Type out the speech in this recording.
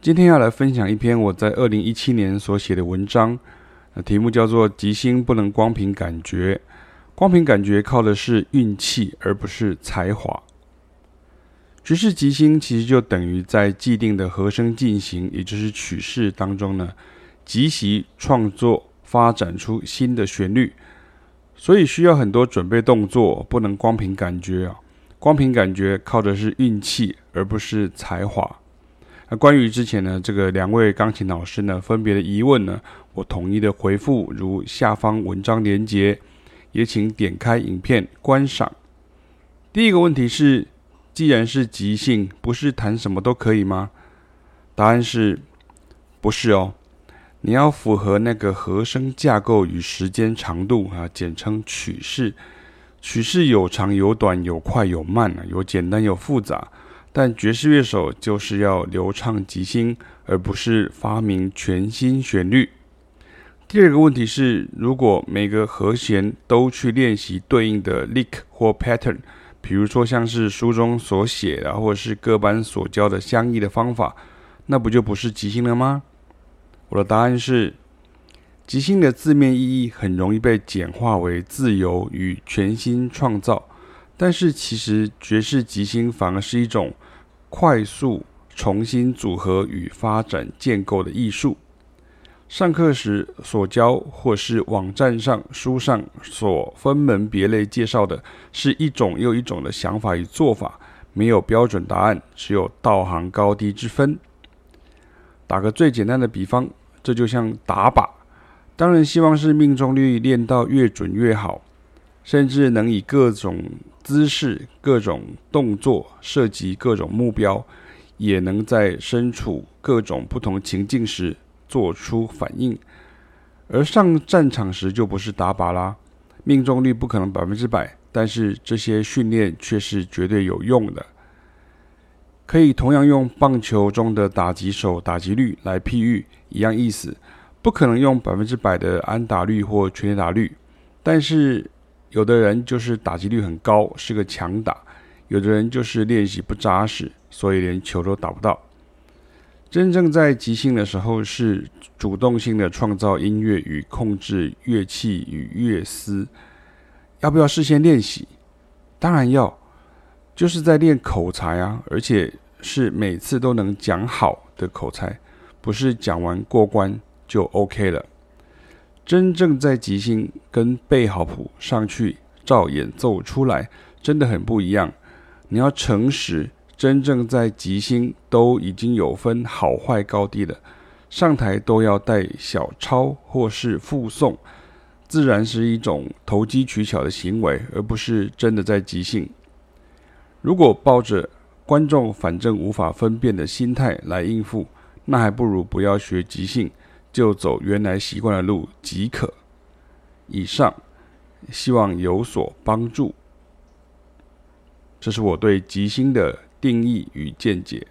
今天要来分享一篇我在二零一七年所写的文章，题目叫做《即兴不能光凭感觉》，光凭感觉靠的是运气，而不是才华。爵士即兴其实就等于在既定的和声进行，也就是曲式当中呢，即席创作发展出新的旋律，所以需要很多准备动作，不能光凭感觉啊。光凭感觉靠的是运气，而不是才华。那关于之前呢，这个两位钢琴老师呢，分别的疑问呢，我统一的回复如下方文章连结，也请点开影片观赏。第一个问题是，既然是即兴，不是弹什么都可以吗？答案是，不是哦。你要符合那个和声架构与时间长度啊，简称曲式。曲式有长有短，有快有慢啊，有简单有复杂。但爵士乐手就是要流畅即兴，而不是发明全新旋律。第二个问题是，如果每个和弦都去练习对应的 lick 或 pattern，比如说像是书中所写的，或者是各班所教的相异的方法，那不就不是即兴了吗？我的答案是，即兴的字面意义很容易被简化为自由与全新创造。但是其实爵士即兴反而是一种快速重新组合与发展建构的艺术。上课时所教或是网站上书上所分门别类介绍的，是一种又一种的想法与做法，没有标准答案，只有道行高低之分。打个最简单的比方，这就像打靶，当然希望是命中率练到越准越好。甚至能以各种姿势、各种动作射击各种目标，也能在身处各种不同情境时做出反应。而上战场时就不是打靶啦，命中率不可能百分之百，但是这些训练却是绝对有用的。可以同样用棒球中的打击手打击率来譬喻，一样意思。不可能用百分之百的安打率或全打率，但是。有的人就是打击率很高，是个强打；有的人就是练习不扎实，所以连球都打不到。真正在即兴的时候，是主动性的创造音乐与控制乐器与乐思。要不要事先练习？当然要，就是在练口才啊，而且是每次都能讲好的口才，不是讲完过关就 OK 了。真正在即兴，跟背好谱上去照演奏出来，真的很不一样。你要诚实，真正在即兴都已经有分好坏高低了，上台都要带小抄或是附送，自然是一种投机取巧的行为，而不是真的在即兴。如果抱着观众反正无法分辨的心态来应付，那还不如不要学即兴。就走原来习惯的路即可。以上，希望有所帮助。这是我对吉星的定义与见解。